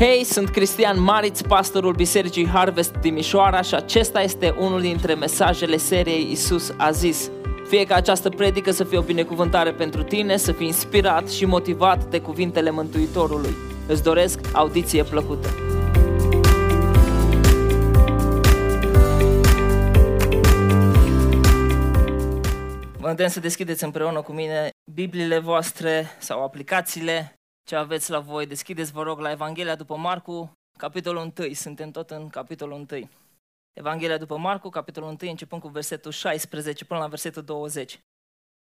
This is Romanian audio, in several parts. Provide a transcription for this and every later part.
Hei, sunt Cristian Mariț, pastorul Bisericii Harvest Timișoara și acesta este unul dintre mesajele seriei Isus a zis. Fie ca această predică să fie o binecuvântare pentru tine, să fii inspirat și motivat de cuvintele Mântuitorului. Îți doresc audiție plăcută! Vă îndemn să deschideți împreună cu mine Bibliile voastre sau aplicațiile ce aveți la voi. Deschideți, vă rog, la Evanghelia după Marcu, capitolul 1. Suntem tot în capitolul 1. Evanghelia după Marcu, capitolul 1, începând cu versetul 16 până la versetul 20.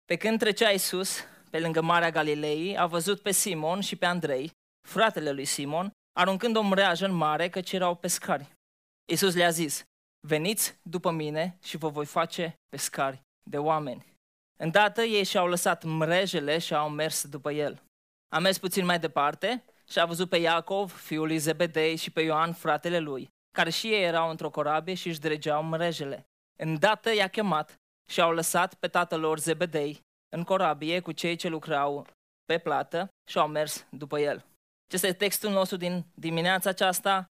Pe când trecea Iisus pe lângă Marea Galilei, a văzut pe Simon și pe Andrei, fratele lui Simon, aruncând o mreajă în mare căci erau pescari. Iisus le-a zis, veniți după mine și vă voi face pescari de oameni. Îndată ei și-au lăsat mrejele și au mers după el. A mers puțin mai departe și a văzut pe Iacov, fiul lui Zebedei, și pe Ioan, fratele lui, care și ei erau într-o corabie și își dregeau mrejele. Îndată i-a chemat și au lăsat pe tatăl lor Zebedei în corabie cu cei ce lucrau pe plată și au mers după el. Acesta este textul nostru din dimineața aceasta.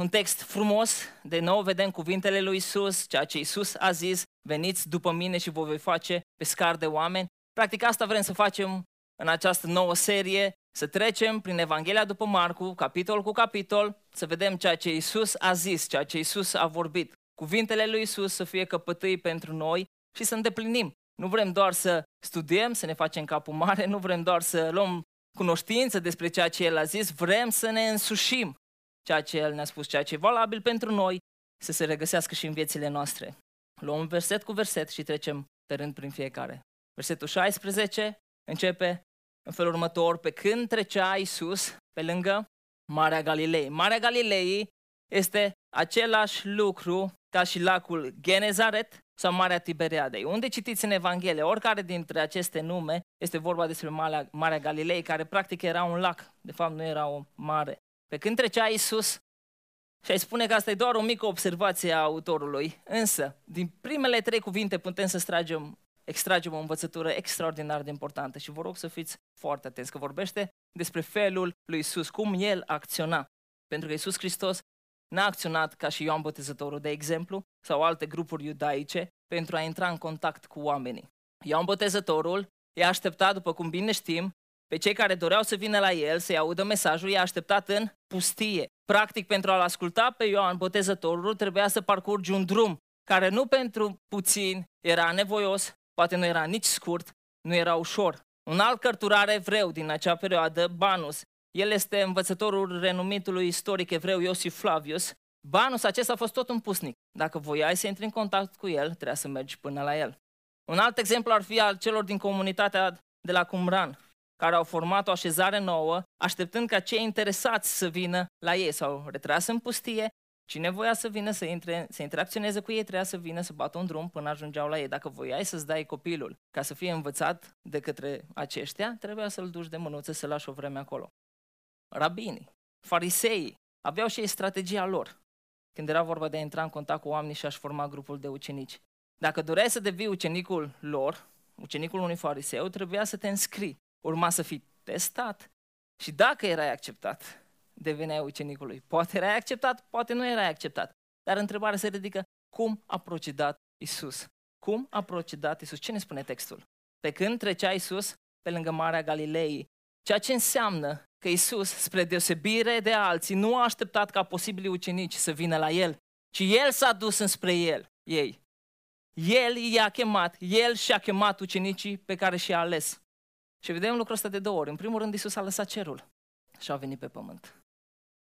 Un text frumos, de nou vedem cuvintele lui Isus, ceea ce Isus a zis, veniți după mine și vă voi face pescar de oameni. Practic asta vrem să facem în această nouă serie, să trecem prin Evanghelia după Marcu, capitol cu capitol, să vedem ceea ce Isus a zis, ceea ce Isus a vorbit. Cuvintele lui Isus să fie căpătâi pentru noi și să îndeplinim. Nu vrem doar să studiem, să ne facem capul mare, nu vrem doar să luăm cunoștință despre ceea ce El a zis, vrem să ne însușim ceea ce El ne-a spus, ceea ce e valabil pentru noi, să se regăsească și în viețile noastre. Luăm verset cu verset și trecem pe rând prin fiecare. Versetul 16 începe în felul următor, pe când trecea Isus pe lângă Marea Galilei. Marea Galilei este același lucru ca și lacul Genezaret sau Marea Tiberiadei. Unde citiți în Evanghelie, oricare dintre aceste nume este vorba despre Marea, Marea Galilei, care practic era un lac, de fapt nu era o mare. Pe când trecea Isus, și ai spune că asta e doar o mică observație a autorului, însă, din primele trei cuvinte putem să stragem extragem o învățătură extraordinar de importantă și vă rog să fiți foarte atenți că vorbește despre felul lui Isus, cum El acționa. Pentru că Isus Hristos n-a acționat ca și Ioan Botezătorul, de exemplu, sau alte grupuri iudaice, pentru a intra în contact cu oamenii. Ioan Botezătorul i-a așteptat, după cum bine știm, pe cei care doreau să vină la el, să-i audă mesajul, i-a așteptat în pustie. Practic, pentru a-l asculta pe Ioan Botezătorul, trebuia să parcurgi un drum care nu pentru puțin era nevoios, poate nu era nici scurt, nu era ușor. Un alt cărturar evreu din acea perioadă, Banus, el este învățătorul renumitului istoric evreu Iosif Flavius. Banus acesta a fost tot un pusnic. Dacă voiai să intri în contact cu el, trebuia să mergi până la el. Un alt exemplu ar fi al celor din comunitatea de la Qumran, care au format o așezare nouă, așteptând ca cei interesați să vină la ei. S-au retras în pustie Cine voia să vină să, intre, să interacționeze cu ei, trebuia să vină să bată un drum până ajungeau la ei. Dacă voiai să-ți dai copilul ca să fie învățat de către aceștia, trebuia să-l duci de mânuță să lași o vreme acolo. Rabinii, fariseii, aveau și ei strategia lor când era vorba de a intra în contact cu oamenii și a-și forma grupul de ucenici. Dacă doreai să devii ucenicul lor, ucenicul unui fariseu, trebuia să te înscrii. Urma să fii testat și dacă erai acceptat, deveneai ucenicul lui. Poate erai acceptat, poate nu erai acceptat. Dar întrebarea se ridică, cum a procedat Isus? Cum a procedat Isus? Ce ne spune textul? Pe când trecea Isus pe lângă Marea Galilei, ceea ce înseamnă că Isus, spre deosebire de alții, nu a așteptat ca posibili ucenici să vină la El, ci El s-a dus înspre El, ei. El i-a chemat, El și-a chemat ucenicii pe care și-a ales. Și vedem lucrul ăsta de două ori. În primul rând, Isus a lăsat cerul și a venit pe pământ.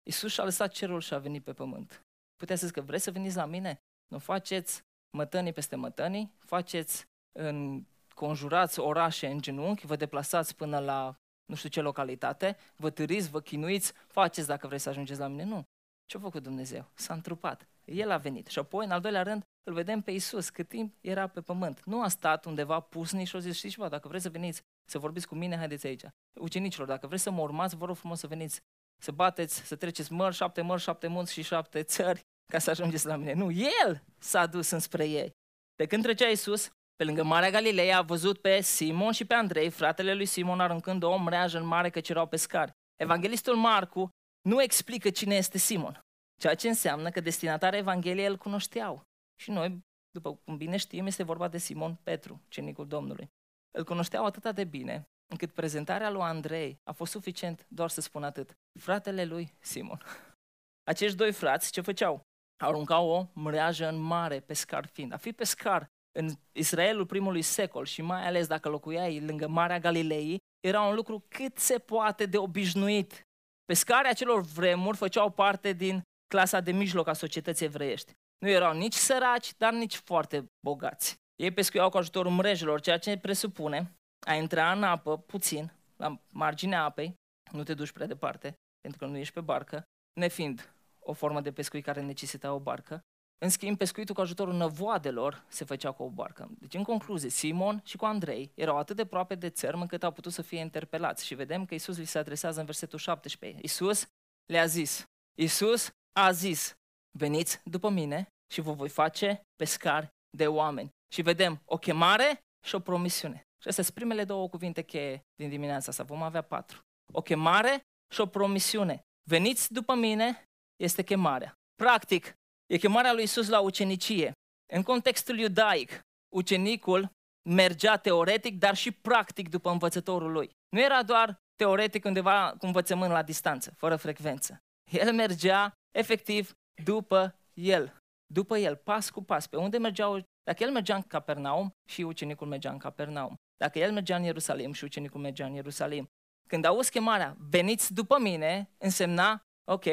Isus și-a lăsat cerul și a venit pe pământ. Puteți să zic că vreți să veniți la mine? Nu faceți mătănii peste mătănii, faceți în conjurați orașe în genunchi, vă deplasați până la nu știu ce localitate, vă târiți, vă chinuiți, faceți dacă vreți să ajungeți la mine. Nu. Ce-a făcut Dumnezeu? S-a întrupat. El a venit. Și apoi, în al doilea rând, îl vedem pe Isus, cât timp era pe pământ. Nu a stat undeva pusnic și a zis, știți ceva, dacă vreți să veniți să vorbiți cu mine, haideți aici. Ucenicilor, dacă vreți să mă urmați, vă rog frumos să veniți să bateți, să treceți măr, șapte măr, șapte munți și șapte țări ca să ajungeți la mine. Nu, El s-a dus înspre ei. De când trecea Iisus, pe lângă Marea Galilei, a văzut pe Simon și pe Andrei, fratele lui Simon, aruncând o mreajă în mare căci erau pescari. Evanghelistul Marcu nu explică cine este Simon, ceea ce înseamnă că destinatarea Evangheliei îl cunoșteau. Și noi, după cum bine știm, este vorba de Simon Petru, cenicul Domnului. Îl cunoșteau atât de bine, încât prezentarea lui Andrei a fost suficient doar să spun atât. Fratele lui Simon. Acești doi frați ce făceau? Aruncau o mreajă în mare, pescar fiind. A fi pescar în Israelul primului secol și mai ales dacă locuiai lângă Marea Galilei, era un lucru cât se poate de obișnuit. Pescarii acelor vremuri făceau parte din clasa de mijloc a societății evreiești. Nu erau nici săraci, dar nici foarte bogați. Ei pescuiau cu ajutorul mrejelor, ceea ce presupune a intra în apă puțin, la marginea apei, nu te duci prea departe, pentru că nu ești pe barcă, nefiind o formă de pescuit care necesita o barcă. În schimb, pescuitul cu ajutorul năvoadelor se făcea cu o barcă. Deci, în concluzie, Simon și cu Andrei erau atât de aproape de țărm încât au putut să fie interpelați. Și vedem că Isus li se adresează în versetul 17. Isus le-a zis, Isus a zis, veniți după mine și vă voi face pescari de oameni. Și vedem o chemare și o promisiune. Și astea sunt primele două cuvinte cheie din dimineața asta. Vom avea patru. O chemare și o promisiune. Veniți după mine este chemarea. Practic, e chemarea lui Isus la ucenicie. În contextul iudaic, ucenicul mergea teoretic, dar și practic după învățătorul lui. Nu era doar teoretic undeva cu învățământ la distanță, fără frecvență. El mergea efectiv după el, după el, pas cu pas. Pe unde mergeau? Dacă el mergea în Capernaum și ucenicul mergea în Capernaum. Dacă el mergea în Ierusalim și ucenicul mergea în Ierusalim. Când auzi chemarea, veniți după mine, însemna, ok,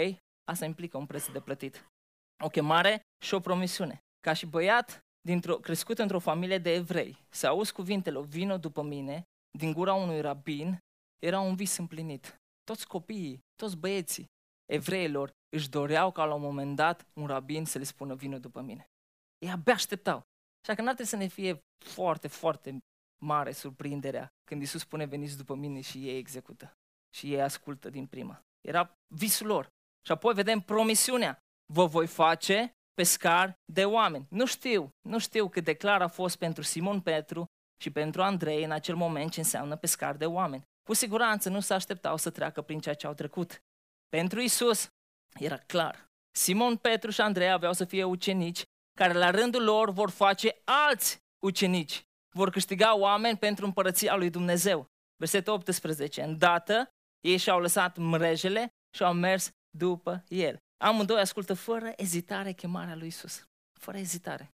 asta implică un preț de plătit. O chemare și o promisiune. Ca și băiat dintr-o, crescut într-o familie de evrei, să auzi cuvintele, vino după mine, din gura unui rabin, era un vis împlinit. Toți copiii, toți băieții evreilor își doreau ca la un moment dat un rabin să le spună vină după mine. Ei abia așteptau. Așa că n-ar trebui să ne fie foarte, foarte mare surprinderea când Isus spune veniți după mine și ei execută. Și ei ascultă din prima. Era visul lor. Și apoi vedem promisiunea. Vă voi face pescar de oameni. Nu știu, nu știu cât de clar a fost pentru Simon Petru și pentru Andrei în acel moment ce înseamnă pescar de oameni. Cu siguranță nu se așteptau să treacă prin ceea ce au trecut. Pentru Isus era clar. Simon, Petru și Andrei aveau să fie ucenici care la rândul lor vor face alți ucenici. Vor câștiga oameni pentru împărăția lui Dumnezeu. Versetul 18. Îndată ei și-au lăsat mrejele și au mers după el. Amândoi ascultă fără ezitare chemarea lui Isus. Fără ezitare.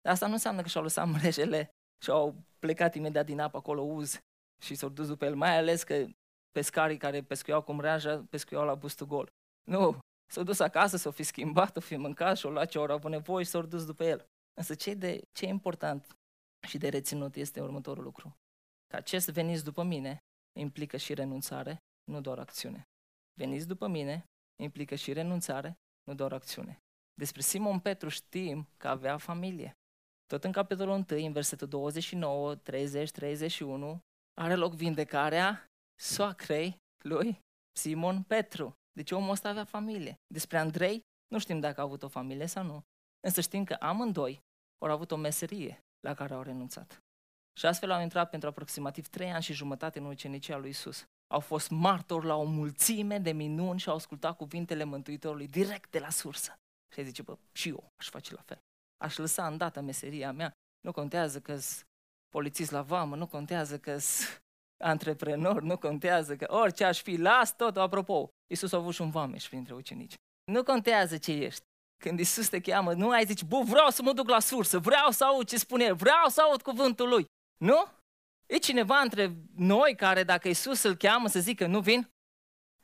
Dar asta nu înseamnă că și-au lăsat mrejele și au plecat imediat din apă acolo uz și s-au dus după el, mai ales că pescarii care pescuiau cu mreaja, pescuiau la bustul gol. Nu, s-au dus acasă, s-au fi schimbat, au fi mâncat și au luat ce au avut nevoie și s-au dus după el. Însă ce, de, ce e important și de reținut este următorul lucru. Că acest veniți după mine implică și renunțare, nu doar acțiune. Veniți după mine implică și renunțare, nu doar acțiune. Despre Simon Petru știm că avea familie. Tot în capitolul 1, în versetul 29, 30, 31, are loc vindecarea soacrei lui Simon Petru. Deci omul ăsta avea familie. Despre Andrei nu știm dacă a avut o familie sau nu. Însă știm că amândoi au avut o meserie la care au renunțat. Și astfel au intrat pentru aproximativ trei ani și jumătate în ucenicia lui Isus. Au fost martori la o mulțime de minuni și au ascultat cuvintele Mântuitorului direct de la sursă. Și ai zice, bă, și eu aș face la fel. Aș lăsa îndată meseria mea. Nu contează că polițist la vamă, nu contează că antreprenor, nu contează că orice aș fi, las tot. Apropo, Iisus a avut și un vameș printre ucenici. Nu contează ce ești. Când Iisus te cheamă, nu ai zici, bă, vreau să mă duc la sursă, vreau să aud ce spune El, vreau să aud cuvântul Lui. Nu? E cineva între noi care, dacă Iisus îl cheamă, să zică, nu vin?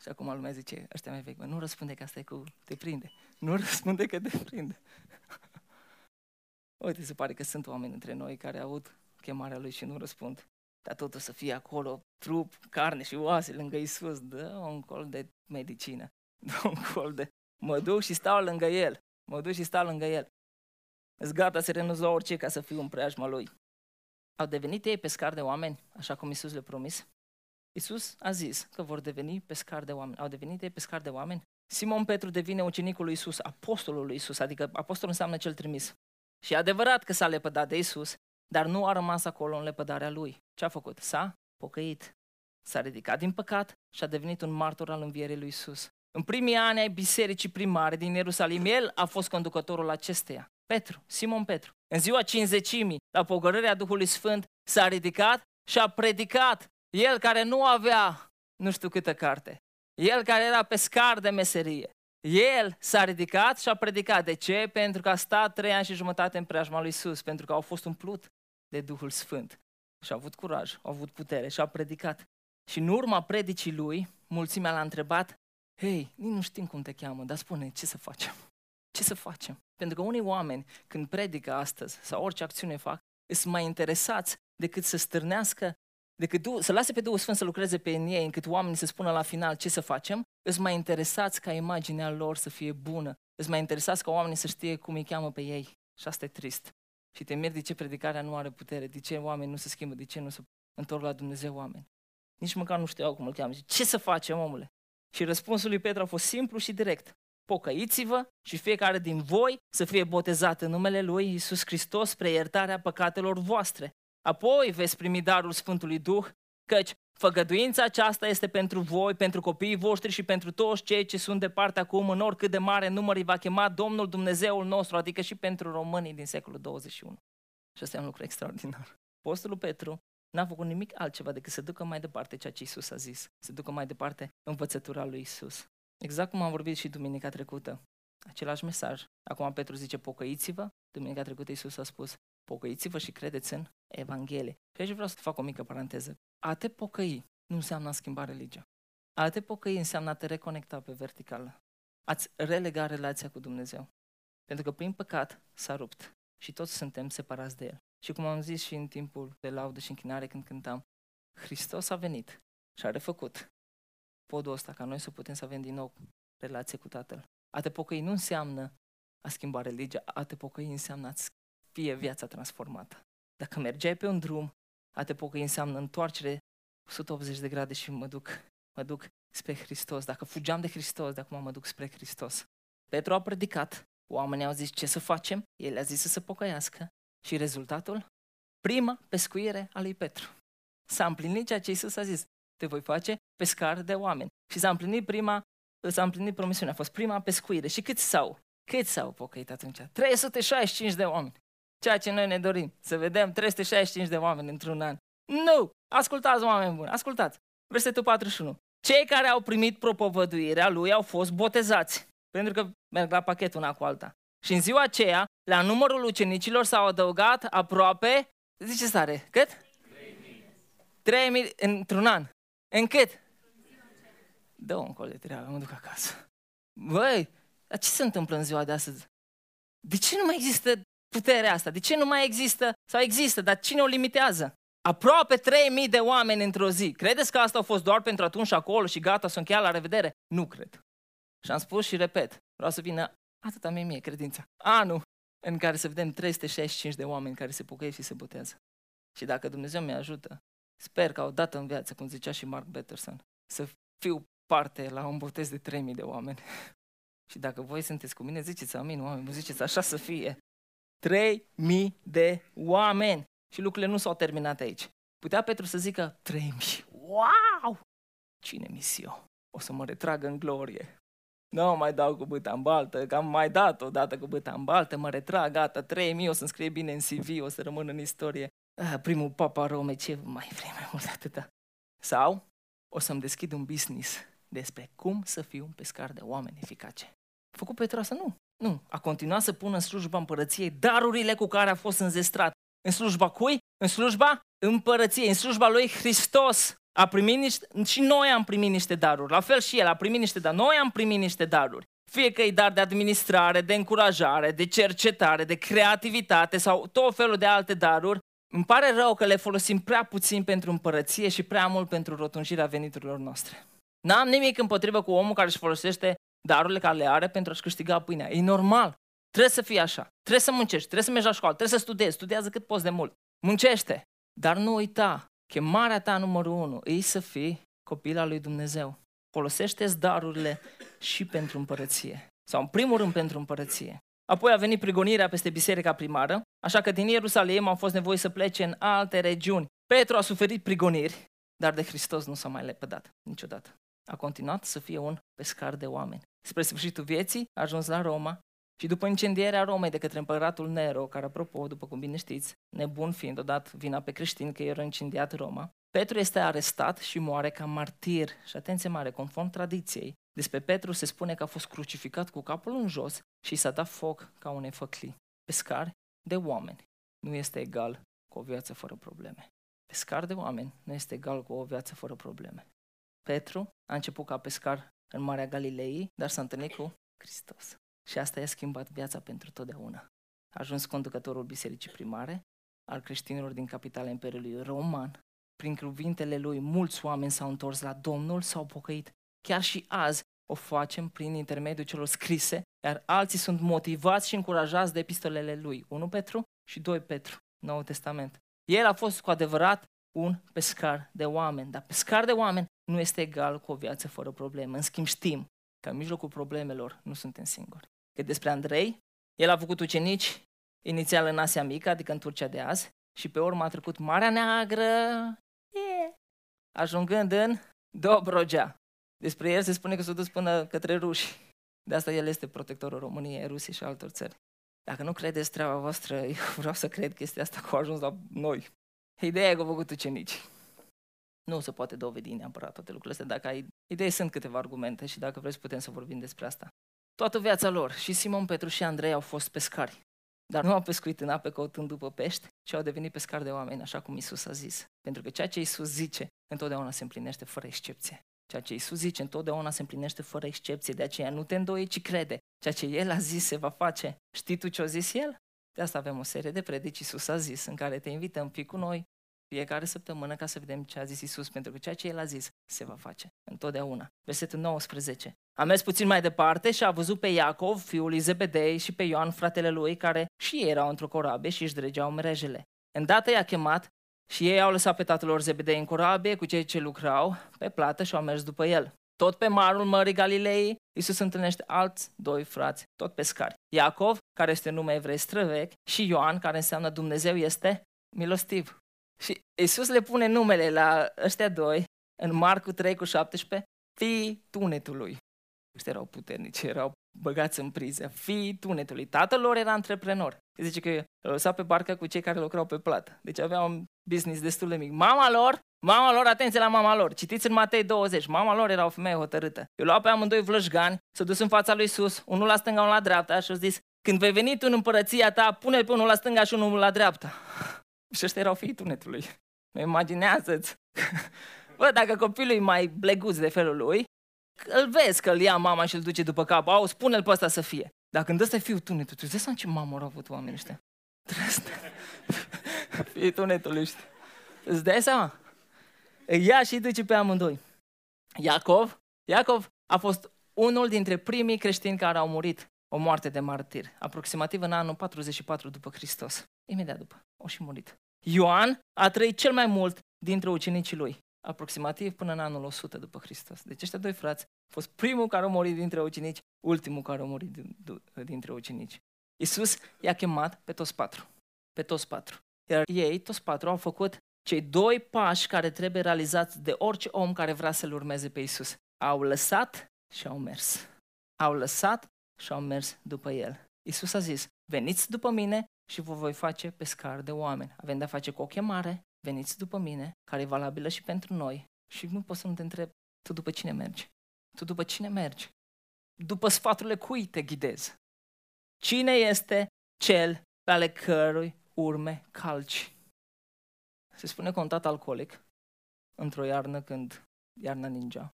Și acum lumea zice, ăștia mai vechi, mă, nu răspunde că asta e cu te prinde. Nu răspunde că te prinde. Uite, se pare că sunt oameni între noi care aud chemarea Lui și nu răspund dar totul să fie acolo, trup, carne și oase lângă Isus, dă un col de medicină, dă un col de... Mă duc și stau lângă El, mă duc și stau lângă El. Îți gata să renunț la orice ca să fiu în preajma Lui. Au devenit ei pescari de oameni, așa cum Isus le-a promis? Isus a zis că vor deveni pescari de oameni. Au devenit ei pescari de oameni? Simon Petru devine ucenicul lui Isus, apostolul lui Isus, adică apostol înseamnă cel trimis. Și e adevărat că s-a lepădat de Isus, dar nu a rămas acolo în lepădarea lui. Ce a făcut? S-a pocăit. S-a ridicat din păcat și a devenit un martor al învierii lui Isus. În primii ani ai bisericii primare din Ierusalim, el a fost conducătorul acesteia. Petru, Simon Petru. În ziua cinzecimii, la pogorârea Duhului Sfânt, s-a ridicat și a predicat. El care nu avea nu știu câtă carte. El care era pescar de meserie. El s-a ridicat și a predicat. De ce? Pentru că a stat trei ani și jumătate în preajma lui Isus, pentru că au fost umplut de Duhul Sfânt. Și a avut curaj, a avut putere și a predicat. Și în urma predicii lui, mulțimea l-a întrebat, hei, nici nu știm cum te cheamă, dar spune, ce să facem? Ce să facem? Pentru că unii oameni, când predică astăzi sau orice acțiune fac, sunt mai interesați decât să stârnească, decât să lase pe Duhul Sfânt să lucreze pe ei, încât oamenii să spună la final ce să facem, îți mai interesați ca imaginea lor să fie bună, îți mai interesați ca oamenii să știe cum îi cheamă pe ei. Și asta e trist. Și te miri de ce predicarea nu are putere, de ce oamenii nu se schimbă, de ce nu se întorc la Dumnezeu oameni. Nici măcar nu știau cum îl cheamă. Ce să facem, omule? Și răspunsul lui Petru a fost simplu și direct. Pocăiți-vă și fiecare din voi să fie botezat în numele lui Isus Hristos spre iertarea păcatelor voastre. Apoi veți primi darul Sfântului Duh, căci făgăduința aceasta este pentru voi, pentru copiii voștri și pentru toți cei ce sunt departe acum, în oricât de mare număr îi va chema Domnul Dumnezeul nostru, adică și pentru românii din secolul 21. Și asta e un lucru extraordinar. Apostolul Petru n-a făcut nimic altceva decât să ducă mai departe ceea ce Isus a zis, să ducă mai departe învățătura lui Isus. Exact cum am vorbit și duminica trecută. Același mesaj. Acum Petru zice, pocăiți-vă. Duminica trecută Isus a spus, pocăiți-vă și credeți în Evanghelie. Și aici vreau să fac o mică paranteză. A te pocăi nu înseamnă a schimba religia. A te pocăi înseamnă a te reconecta pe verticală. Ați relega relația cu Dumnezeu. Pentru că prin păcat s-a rupt și toți suntem separați de El. Și cum am zis și în timpul de laudă și închinare când cântam, Hristos a venit și a refăcut podul ăsta ca noi să putem să avem din nou relație cu Tatăl. A te pocăi nu înseamnă a schimba religia, a te pocăi înseamnă a-ți fie viața transformată. Dacă mergeai pe un drum, a te pocăi înseamnă întoarcere 180 de grade și mă duc, mă duc spre Hristos. Dacă fugeam de Hristos, de acum mă duc spre Hristos. Petru a predicat, oamenii au zis ce să facem, el a zis să se pocăiască și rezultatul? Prima pescuire a lui Petru. S-a împlinit ceea ce Iisus a zis, te voi face pescar de oameni. Și s-a împlinit prima, s-a împlinit promisiunea, a fost prima pescuire. Și câți s-au? Câți s-au pocăit atunci? 365 de oameni. Ceea ce noi ne dorim, să vedem 365 de oameni într-un an. Nu! Ascultați, oameni buni, ascultați. Versetul 41. Cei care au primit propovăduirea lui au fost botezați, pentru că merg la pachet una cu alta. Și în ziua aceea, la numărul ucenicilor s-au adăugat aproape, zice stare, cât? 3000 într-un an. În cât? Dă un col de treabă, mă duc acasă. Băi, dar ce se întâmplă în ziua de astăzi? De ce nu mai există puterea asta? De ce nu mai există? Sau există, dar cine o limitează? Aproape 3000 de oameni într-o zi. Credeți că asta a fost doar pentru atunci acolo și gata, sunt chiar la revedere? Nu cred. Și am spus și repet, vreau să vină atâta mie mie credința. Anul în care să vedem 365 de oameni care se pucăie și se botează. Și dacă Dumnezeu mi ajută, sper că odată în viață, cum zicea și Mark Betterson, să fiu parte la un botez de 3000 de oameni. și dacă voi sunteți cu mine, ziceți amin, oameni, ziceți așa să fie. 3000 de oameni. Și lucrurile nu s-au terminat aici. Putea Petru să zică 3000. Wow! Cine mi eu? O să mă retrag în glorie. Nu mai dau cu băta în baltă, că am mai dat o dată cu băta în baltă, mă retrag, gata, 3000, o să-mi scrie bine în CV, o să rămân în istorie. Ah, primul papa Rome, ce mai vrei mai mult de atâta? Sau o să-mi deschid un business despre cum să fiu un pescar de oameni eficace. A făcut Petru asta? Nu. Nu. A continuat să pună în slujba împărăției darurile cu care a fost înzestrat. În slujba cui? În slujba împărăției, în slujba lui Hristos. A primit niște, și noi am primit niște daruri. La fel și el a primit niște daruri. Noi am primit niște daruri. Fie că e dar de administrare, de încurajare, de cercetare, de creativitate sau tot felul de alte daruri, îmi pare rău că le folosim prea puțin pentru împărăție și prea mult pentru rotunjirea veniturilor noastre. N-am nimic împotrivă cu omul care își folosește darurile care le are pentru a-și câștiga pâinea. E normal. Trebuie să fie așa. Trebuie să muncești, trebuie să mergi la școală, trebuie să studiezi, studiază cât poți de mult. Muncește. Dar nu uita, chemarea ta numărul unu e să fii copil al lui Dumnezeu. folosește darurile și pentru împărăție. Sau în primul rând pentru împărăție. Apoi a venit prigonirea peste biserica primară, așa că din Ierusalim au fost nevoie să plece în alte regiuni. Petru a suferit prigoniri, dar de Hristos nu s-a mai lepădat niciodată. a continuat să fie un pescar de oameni. Spre sfârșitul vieții a ajuns la Roma și după incendierea Romei de către împăratul Nero, care, apropo, după cum bine știți, nebun fiind odată vina pe creștini că i-au incendiat Roma, Petru este arestat și moare ca martir. Și atenție mare, conform tradiției, despre Petru se spune că a fost crucificat cu capul în jos și s-a dat foc ca unei făclii. Pescar de oameni nu este egal cu o viață fără probleme. Pescar de oameni nu este egal cu o viață fără probleme. Petru a început ca pescar în Marea Galilei, dar s-a întâlnit cu Hristos. Și asta i-a schimbat viața pentru totdeauna. A ajuns conducătorul bisericii primare, al creștinilor din capitala Imperiului Roman. Prin cuvintele lui, mulți oameni s-au întors la Domnul, s-au pocăit. Chiar și azi o facem prin intermediul celor scrise, iar alții sunt motivați și încurajați de epistolele lui. 1 Petru și 2 Petru, Noul Testament. El a fost cu adevărat un pescar de oameni, dar pescar de oameni nu este egal cu o viață fără probleme. În schimb știm că în mijlocul problemelor nu suntem singuri. Că despre Andrei, el a făcut ucenici inițial în Asia Mică, adică în Turcia de azi, și pe urmă a trecut Marea Neagră, yeah, ajungând în Dobrogea. Despre el se spune că s-a dus până către ruși. De asta el este protectorul României, Rusiei și altor țări. Dacă nu credeți treaba voastră, eu vreau să cred chestia asta că au ajuns la noi. Ideea e că au făcut ucenici. Nu se poate dovedi neapărat toate lucrurile astea. Dacă ai idei, sunt câteva argumente și dacă vreți putem să vorbim despre asta. Toată viața lor, și Simon Petru și Andrei au fost pescari. Dar nu au pescuit în ape căutând după pești, ci au devenit pescari de oameni, așa cum Isus a zis. Pentru că ceea ce Isus zice, întotdeauna se împlinește fără excepție. Ceea ce Isus zice, întotdeauna se împlinește fără excepție. De aceea nu te îndoi, ci crede. Ceea ce El a zis se va face. Știi tu ce a zis El? De asta avem o serie de predici Isus a zis, în care te invităm, fii cu noi, fiecare săptămână ca să vedem ce a zis Isus, pentru că ceea ce El a zis se va face întotdeauna. Versetul 19. A mers puțin mai departe și a văzut pe Iacov, fiul lui Zebedei, și pe Ioan, fratele lui, care și ei erau într-o corabie și își dregeau mrejele. Îndată i-a chemat și ei au lăsat pe tatăl lor Zebedei în corabie cu cei ce lucrau pe plată și au mers după el. Tot pe marul Mării Galilei, Isus întâlnește alți doi frați, tot pescari. Iacov, care este nume evrei străvechi, și Ioan, care înseamnă Dumnezeu este milostiv. Și Isus le pune numele la ăștia doi în Marcu 3 cu 17, fii tunetului. Ăștia erau puternici, erau băgați în priză. Fii tunetului. Tatăl lor era antreprenor. Zice că l-a lăsat pe barcă cu cei care lucrau pe plată. Deci avea un business destul de mic. Mama lor, mama lor, atenție la mama lor. Citiți în Matei 20. Mama lor era o femeie hotărâtă. Eu luat pe amândoi vlășgani, s-a dus în fața lui sus, unul la stânga, unul la dreapta și a zis, când vei veni tu în împărăția ta, pune pe unul la stânga și unul la dreapta. Și ăștia erau fiii tunetului. Imaginează-ți. Bă, dacă copilul e mai bleguț de felul lui, îl vezi că îl ia mama și îl duce după cap. Au, spune-l pe ăsta să fie. Dar când ăsta e fiul tunetului, tu îți ce mamă au avut oamenii ăștia? Fiii tunetului ăștia. Îți dai seama? Îi ia și îi duce pe amândoi. Iacov, Iacov a fost unul dintre primii creștini care au murit o moarte de martir, aproximativ în anul 44 după Hristos. Imediat după, au și murit. Ioan a trăit cel mai mult dintre ucenicii lui, aproximativ până în anul 100 după Hristos. Deci ăștia doi frați au fost primul care a murit dintre ucenici, ultimul care a murit dintre ucenici. Iisus i-a chemat pe toți patru. Pe toți patru. Iar ei, toți patru, au făcut cei doi pași care trebuie realizați de orice om care vrea să-L urmeze pe Iisus. Au lăsat și au mers. Au lăsat și au mers după El. Iisus a zis, veniți după mine și vă voi face pescar de oameni. Avem de-a face cu o chemare, veniți după mine, care e valabilă și pentru noi. Și nu poți să nu te întreb, tu după cine mergi? Tu după cine mergi? După sfaturile cui te ghidezi? Cine este cel pe ale cărui urme calci? Se spune că un tată alcoolic, într-o iarnă când iarna ninja,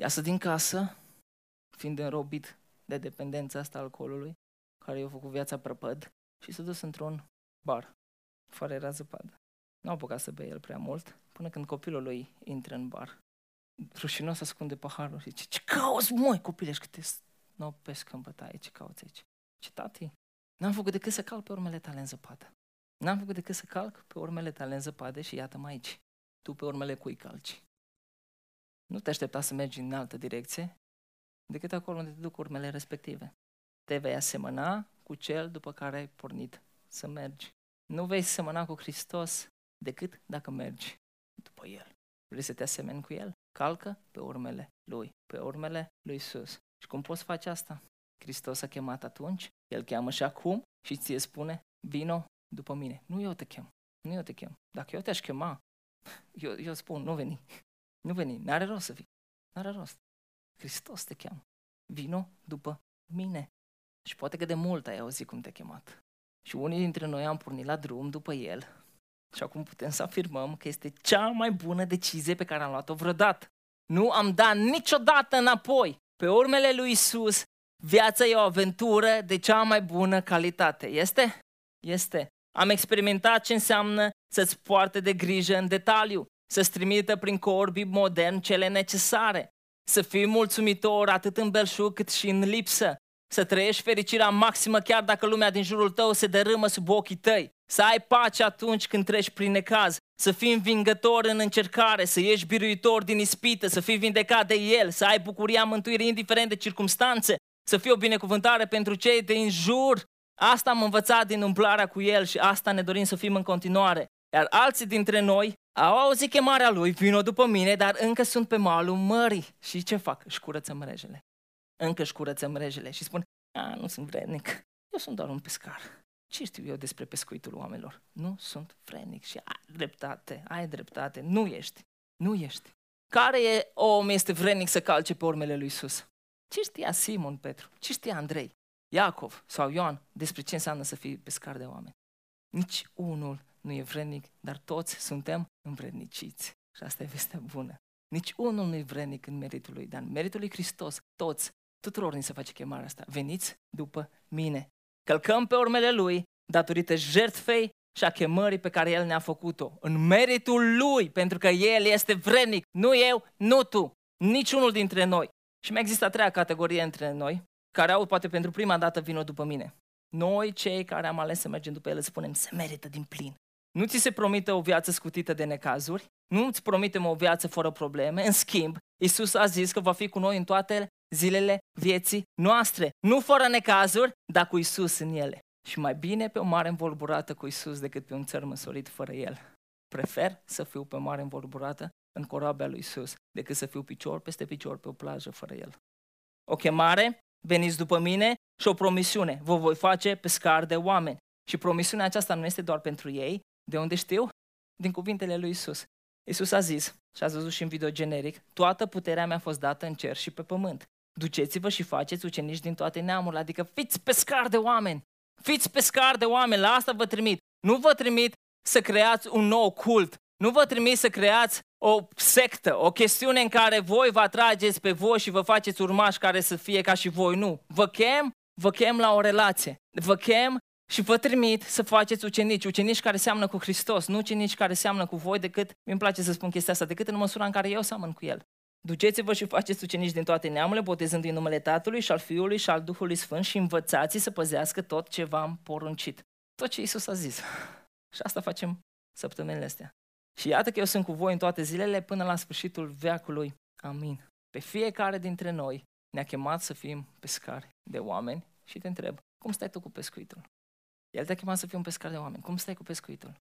iasă din casă, fiind înrobit de dependența asta alcoolului, care i-a făcut viața prăpăd, și s-a dus într-un bar, fără era zăpadă. Nu a apucat să bea el prea mult, până când copilul lui intră în bar. Rușinos ascunde paharul și zice, ce cauți, măi, copile, că te nu pescă în bătaie, ce cauți aici? Ce tati? N-am făcut decât să calc pe urmele tale în zăpadă. N-am făcut decât să calc pe urmele tale în zăpadă și iată-mă aici. Tu pe urmele cui calci? Nu te aștepta să mergi în altă direcție decât acolo unde te duc urmele respective. Te vei asemăna cu cel după care ai pornit să mergi. Nu vei semăna cu Hristos decât dacă mergi după El. Vrei să te asemeni cu El? calcă pe urmele Lui, pe urmele Lui Isus. Și cum poți face asta? Hristos a chemat atunci, El cheamă și acum și ție spune, vino după mine. Nu eu te chem, nu eu te chem. Dacă eu te-aș chema, eu, eu spun, nu veni, nu veni, n-are rost să vii, n-are rost. Hristos te cheamă, vino după mine. Și poate că de mult ai auzit cum te-a chemat. Și unii dintre noi am pornit la drum după El și acum putem să afirmăm că este cea mai bună decizie pe care am luat-o vreodată. Nu am dat niciodată înapoi. Pe urmele lui Isus, viața e o aventură de cea mai bună calitate. Este? Este. Am experimentat ce înseamnă să-ți poarte de grijă în detaliu, să-ți trimită prin corbi modern cele necesare, să fii mulțumitor atât în belșug cât și în lipsă, să trăiești fericirea maximă chiar dacă lumea din jurul tău se dărâmă sub ochii tăi, să ai pace atunci când treci prin necaz, să fii învingător în încercare, să ieși biruitor din ispită, să fii vindecat de El, să ai bucuria mântuirii indiferent de circumstanțe, să fii o binecuvântare pentru cei din jur. Asta am învățat din umplarea cu El și asta ne dorim să fim în continuare. Iar alții dintre noi au auzit chemarea Lui, vino după mine, dar încă sunt pe malul mării. Și ce fac? Își curăță mrejele. Încă își curăță mrejele și spun, a, nu sunt vrednic, eu sunt doar un pescar. Ce știu eu despre pescuitul oamenilor? Nu sunt vrednic și ai dreptate, ai dreptate, nu ești, nu ești. Care e om este vrednic să calce pe urmele lui Isus? Ce știa Simon Petru? Ce știa Andrei, Iacov sau Ioan despre ce înseamnă să fii pescar de oameni? Nici unul nu e vrednic, dar toți suntem învredniciți. Și asta e vestea bună. Nici unul nu e vrednic în meritul lui, dar în meritul lui Hristos, toți, tuturor ni se face chemarea asta. Veniți după mine. Călcăm pe urmele lui datorită jertfei și a chemării pe care El ne-a făcut-o. În meritul Lui, pentru că El este vrednic. Nu eu, nu tu, niciunul dintre noi. Și mai există a treia categorie între noi, care au poate pentru prima dată vină după mine. Noi, cei care am ales să mergem după El, spunem, se merită din plin. Nu ți se promite o viață scutită de necazuri, nu îți promitem o viață fără probleme, în schimb, Isus a zis că va fi cu noi în toate zilele vieții noastre, nu fără necazuri, dar cu Isus în ele. Și mai bine pe o mare învolburată cu Isus decât pe un țăr măsorit fără El. Prefer să fiu pe o mare învolburată în corabia lui Isus decât să fiu picior peste picior pe o plajă fără El. O chemare, veniți după mine și o promisiune, vă voi face pescar de oameni. Și promisiunea aceasta nu este doar pentru ei, de unde știu? Din cuvintele lui Isus. Isus a zis, și ați văzut și în video generic, toată puterea mi-a fost dată în cer și pe pământ. Duceți-vă și faceți ucenici din toate neamurile, adică fiți pescar de oameni. Fiți pescar de oameni, la asta vă trimit. Nu vă trimit să creați un nou cult. Nu vă trimit să creați o sectă, o chestiune în care voi vă atrageți pe voi și vă faceți urmași care să fie ca și voi. Nu. Vă chem, vă chem la o relație. Vă chem și vă trimit să faceți ucenici, ucenici care seamănă cu Hristos, nu ucenici care seamănă cu voi decât, mi-mi place să spun chestia asta, decât în măsura în care eu seamăn cu El. Duceți-vă și faceți ucenici din toate neamurile, botezând în numele Tatălui și al Fiului și al Duhului Sfânt și învățați să păzească tot ce v-am poruncit. Tot ce Isus a zis. Și asta facem săptămânile astea. Și iată că eu sunt cu voi în toate zilele până la sfârșitul veacului. Amin. Pe fiecare dintre noi ne-a chemat să fim pescari de oameni și te întreb, cum stai tu cu pescuitul? El te-a chemat să fii un pescar de oameni. Cum stai cu pescuitul?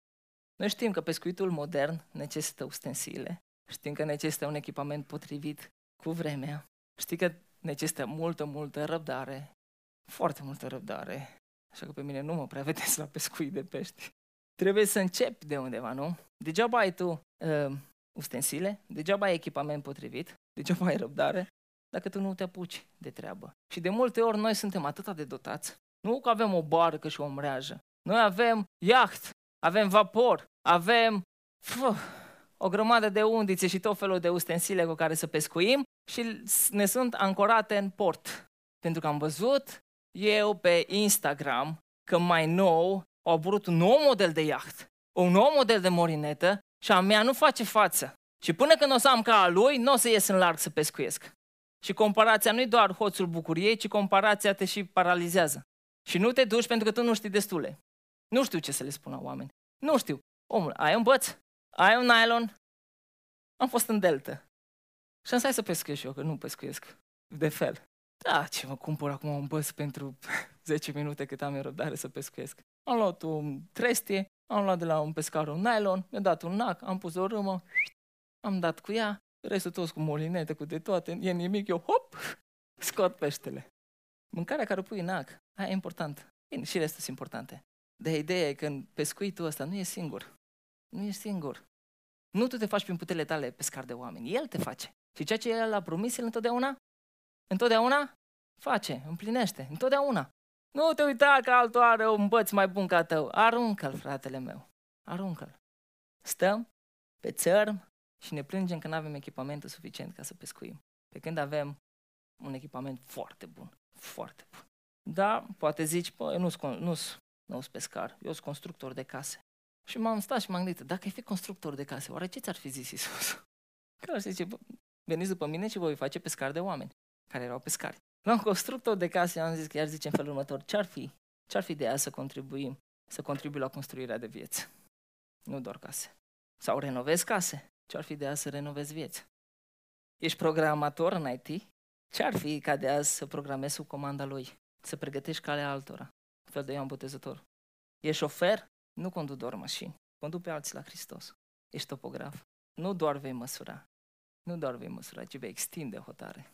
Noi știm că pescuitul modern necesită ustensile, știm că necesită un echipament potrivit cu vremea, știi că necesită multă, multă răbdare, foarte multă răbdare, așa că pe mine nu mă prea vedeți la pescuit de pești. Trebuie să începi de undeva, nu? Degeaba ai tu uh, ustensile, degeaba ai echipament potrivit, degeaba ai răbdare, dacă tu nu te apuci de treabă. Și de multe ori noi suntem atât de dotați nu că avem o barcă și o mreajă. Noi avem iaht, avem vapor, avem fă, o grămadă de undițe și tot felul de ustensile cu care să pescuim și ne sunt ancorate în port. Pentru că am văzut eu pe Instagram că mai nou au apărut un nou model de iaht, un nou model de morinetă și a mea nu face față. Și până când o să am ca a lui, nu o să ies în larg să pescuiesc. Și comparația nu e doar hoțul bucuriei, ci comparația te și paralizează. Și nu te duci pentru că tu nu știi destule. Nu știu ce să le spun la oameni. Nu știu. Omul, ai un băț? Ai un nylon? Am fost în delta. Și am să pescuiesc eu, că nu pescuiesc de fel. Da, ce mă cumpăr acum un băț pentru 10 minute cât am eu răbdare să pescuiesc. Am luat un trestie, am luat de la un pescar un nylon, mi-a dat un nac, am pus o râmă, am dat cu ea restul toți cu molinete, cu de toate, e nimic, eu hop, scot peștele. Mâncarea care o pui în ac, aia e important. Bine, și restul sunt importante. De ideea e că în pescuitul ăsta nu e singur. Nu e singur. Nu tu te faci prin puterile tale pescar de oameni. El te face. Și ceea ce El a promis, El întotdeauna, întotdeauna face, împlinește. Întotdeauna. Nu te uita că altul are un băț mai bun ca tău. Aruncă-l, fratele meu. Aruncă-l. Stăm pe țărm și ne plângem că nu avem echipamentul suficient ca să pescuim. Pe când avem un echipament foarte bun. Foarte bun. Da, poate zici, bă, eu nu sunt nu nu pescar, eu sunt constructor de case. Și m-am stat și m-am gândit, dacă ai fi constructor de case, oare ce ți-ar fi zis Isus? Că ar zice, veniți după mine și voi face pescar de oameni, care erau pescari. La un constructor de case am zis că i-ar zice în felul următor, ce-ar fi? Ce-ar fi ideea să contribuim, să contribui la construirea de vieți? Nu doar case. Sau renovezi case? Ce-ar fi ideea să renovezi vieți? Ești programator în IT? Ce-ar fi ca de azi să programezi sub comanda lui? Să pregătești calea altora? Un fel de Ioan Botezător. Ești șofer? Nu conduc doar mașini. Conduc pe alții la Hristos. Ești topograf. Nu doar vei măsura. Nu doar vei măsura, ci vei extinde hotare.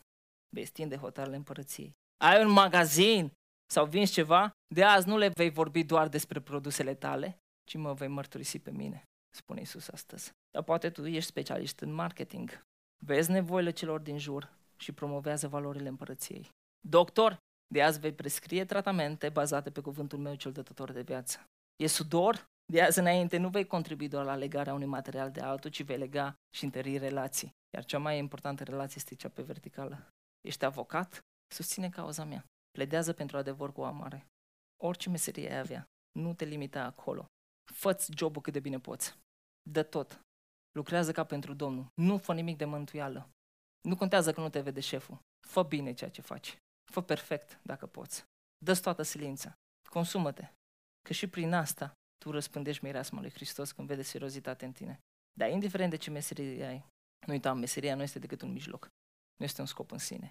Vei extinde hotarele împărăției. Ai un magazin sau vinzi ceva, de azi nu le vei vorbi doar despre produsele tale, ci mă vei mărturisi pe mine, spune Isus astăzi. Dar poate tu ești specialist în marketing. Vezi nevoile celor din jur și promovează valorile împărăției. Doctor, de azi vei prescrie tratamente bazate pe cuvântul meu cel dătător de viață. E sudor? De azi înainte nu vei contribui doar la legarea unui material de altul, ci vei lega și întări relații. Iar cea mai importantă relație este cea pe verticală. Ești avocat? Susține cauza mea. Pledează pentru adevăr cu amare. Orice meserie ai avea, nu te limita acolo. Fă-ți jobul cât de bine poți. Dă tot. Lucrează ca pentru Domnul. Nu fă nimic de mântuială. Nu contează că nu te vede șeful. Fă bine ceea ce faci. Fă perfect dacă poți. dă toată silința. Consumă-te. Că și prin asta tu răspândești mireasma lui Hristos când vede seriozitate în tine. Dar indiferent de ce meserie ai, nu uita, meseria nu este decât un mijloc. Nu este un scop în sine.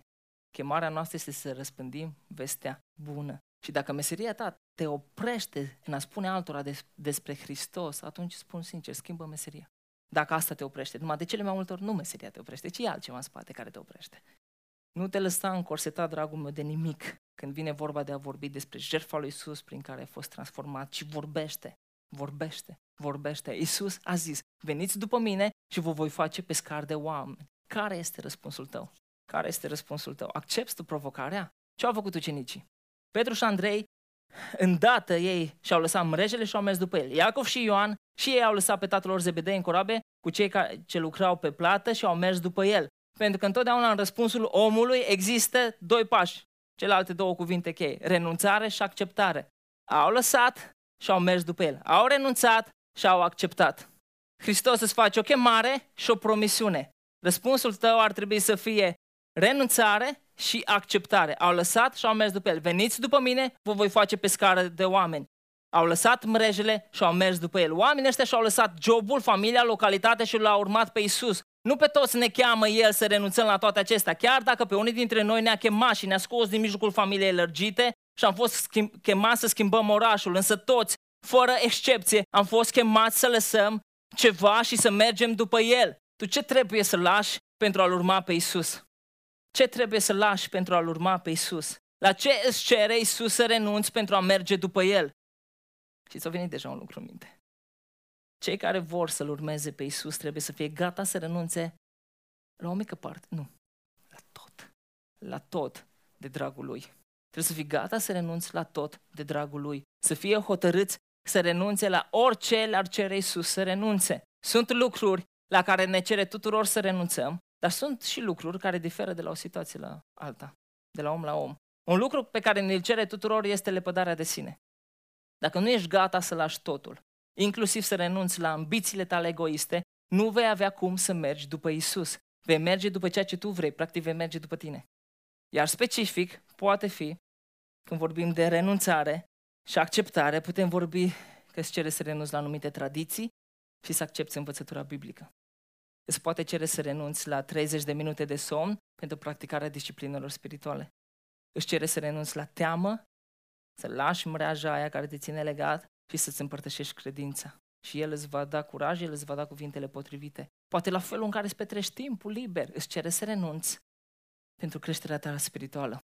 Chemarea noastră este să răspândim vestea bună. Și dacă meseria ta te oprește în a spune altora des- despre Hristos, atunci spun sincer, schimbă meseria. Dacă asta te oprește, numai de cele mai multe ori nu meseria te oprește, ci e altceva în spate care te oprește. Nu te lăsa încorsetat, dragul meu, de nimic când vine vorba de a vorbi despre jertfa lui Isus prin care ai fost transformat, ci vorbește, vorbește, vorbește. Isus a zis, veniți după mine și vă voi face pescar de oameni. Care este răspunsul tău? Care este răspunsul tău? Accepti tu provocarea? Ce au făcut ucenicii? Petru și Andrei, îndată ei și-au lăsat mrejele și au mers după el. Iacov și Ioan și ei au lăsat pe tatăl lor Zebedei în corabe cu cei care ce lucrau pe plată și au mers după el. Pentru că întotdeauna în răspunsul omului există doi pași, celelalte două cuvinte cheie, renunțare și acceptare. Au lăsat și au mers după el. Au renunțat și au acceptat. Hristos îți face o chemare și o promisiune. Răspunsul tău ar trebui să fie renunțare și acceptare. Au lăsat și au mers după el. Veniți după mine, vă voi face pescară de oameni. Au lăsat mrejele și au mers după el. Oamenii ăștia și-au lăsat jobul, familia, localitatea și l-au urmat pe Isus. Nu pe toți ne cheamă El să renunțăm la toate acestea, chiar dacă pe unii dintre noi ne-a chemat și ne-a scos din mijlocul familiei lărgite și am fost schimb- chemați să schimbăm orașul, însă toți, fără excepție, am fost chemați să lăsăm ceva și să mergem după El. Tu ce trebuie să lași pentru a-L urma pe Isus? Ce trebuie să lași pentru a-L urma pe Isus? La ce îți cere Isus să renunți pentru a merge după El? Și ți-a venit deja un lucru în minte. Cei care vor să-L urmeze pe Isus trebuie să fie gata să renunțe la o mică parte. Nu, la tot. La tot de dragul Lui. Trebuie să fii gata să renunți la tot de dragul Lui. Să fie hotărâți să renunțe la orice le-ar cere Isus să renunțe. Sunt lucruri la care ne cere tuturor să renunțăm, dar sunt și lucruri care diferă de la o situație la alta, de la om la om. Un lucru pe care ne-l cere tuturor este lepădarea de sine. Dacă nu ești gata să lași totul, inclusiv să renunți la ambițiile tale egoiste, nu vei avea cum să mergi după Isus. Vei merge după ceea ce tu vrei, practic vei merge după tine. Iar specific poate fi, când vorbim de renunțare și acceptare, putem vorbi că îți cere să renunți la anumite tradiții și să accepti învățătura biblică. Îți poate cere să renunți la 30 de minute de somn pentru practicarea disciplinelor spirituale. Îți cere să renunți la teamă, să lași mreaja aia care te ține legat și să-ți împărtășești credința. Și El îți va da curaj, El îți va da cuvintele potrivite. poate la felul în care îți petrești timpul liber, îți cere să renunți pentru creșterea ta spirituală.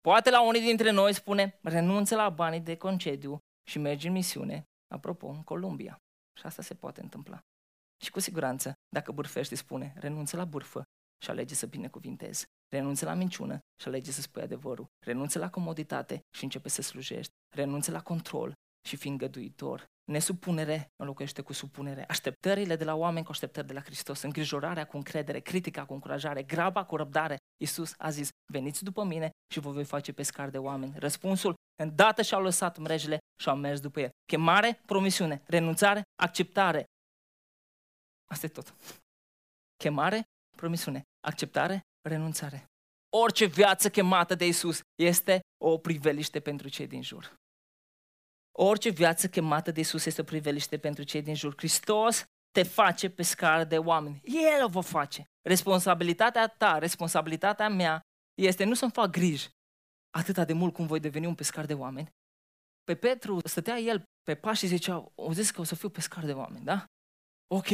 Poate la unii dintre noi spune, renunță la banii de concediu și mergi în misiune, apropo, în Columbia. Și asta se poate întâmpla. Și cu siguranță, dacă bârfești, spune, renunță la bârfă și alege să binecuvintezi. Renunță la minciună și alege să spui adevărul. Renunță la comoditate și începe să slujești. Renunță la control și fi îngăduitor. Nesupunere înlocuiește cu supunere. Așteptările de la oameni cu așteptări de la Hristos. Îngrijorarea cu încredere, critica cu încurajare, graba cu răbdare. Iisus a zis, veniți după mine și vă voi face pescar de oameni. Răspunsul, îndată și-au lăsat mrejele și au mers după el. Chemare, promisiune, renunțare, acceptare. Asta e tot. Chemare, promisiune, acceptare, renunțare. Orice viață chemată de Isus este o priveliște pentru cei din jur. Orice viață chemată de Isus este o priveliște pentru cei din jur. Hristos te face pescar de oameni. El o va face. Responsabilitatea ta, responsabilitatea mea este nu să-mi fac griji atâta de mult cum voi deveni un pescar de oameni. Pe Petru stătea el pe pași și zicea, o zis că o să fiu pescar de oameni, da? Ok,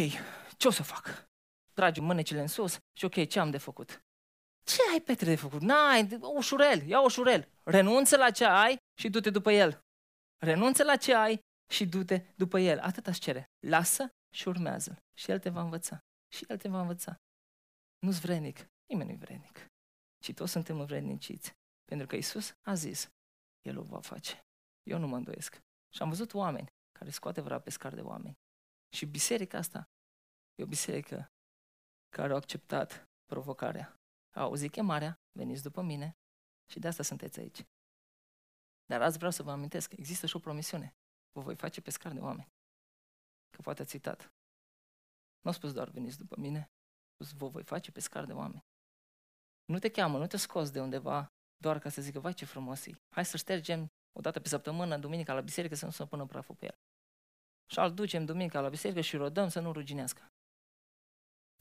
ce o să fac? Tragi mânecile în sus și ok, ce am de făcut? Ce ai, Petre, de făcut? N-ai, ușurel, ia ușurel. Renunță la ce ai și du-te după el. Renunță la ce ai și du-te după el. Atât aș cere. Lasă și urmează Și el te va învăța. Și el te va învăța. Nu-ți vrenic. Nimeni nu-i vrenic. Ci toți suntem vredniciți. Pentru că Isus a zis, El o va face. Eu nu mă îndoiesc. Și am văzut oameni care scoate vrea pescar de oameni. Și biserica asta e o biserică care a acceptat provocarea. A auzit chemarea, veniți după mine și de asta sunteți aici. Dar azi vreau să vă amintesc că există și o promisiune. Vă voi face pescar de oameni. Că poate ați citat. Nu a spus doar veniți după mine, a spus vă voi face pescar de oameni. Nu te cheamă, nu te scos de undeva doar ca să zică, vai ce frumos e. Hai să ștergem o dată pe săptămână, duminica la biserică, să nu se pună praful pe el. Și al ducem duminica la biserică și rodăm să nu ruginească.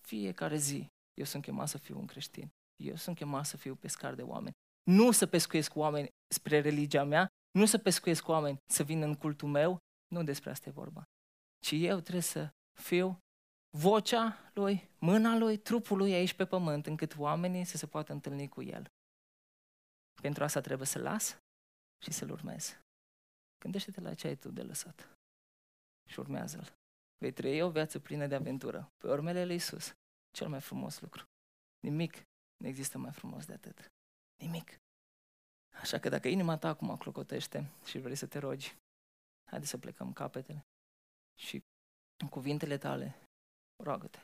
Fiecare zi eu sunt chemat să fiu un creștin. Eu sunt chemat să fiu pescar de oameni. Nu să pescuiesc oameni spre religia mea, nu să pescuiesc oameni să vină în cultul meu, nu despre asta e vorba. Ci eu trebuie să fiu vocea lui, mâna lui, trupul lui aici pe pământ, încât oamenii să se poată întâlni cu el. Pentru asta trebuie să las și să-l urmez. Gândește-te la ce ai tu de lăsat și urmează-l. Vei trăi o viață plină de aventură, pe urmele lui Isus, cel mai frumos lucru. Nimic nu există mai frumos de atât. Nimic. Așa că dacă inima ta acum clocotește și vrei să te rogi, haide să plecăm capetele și în cuvintele tale, roagă-te.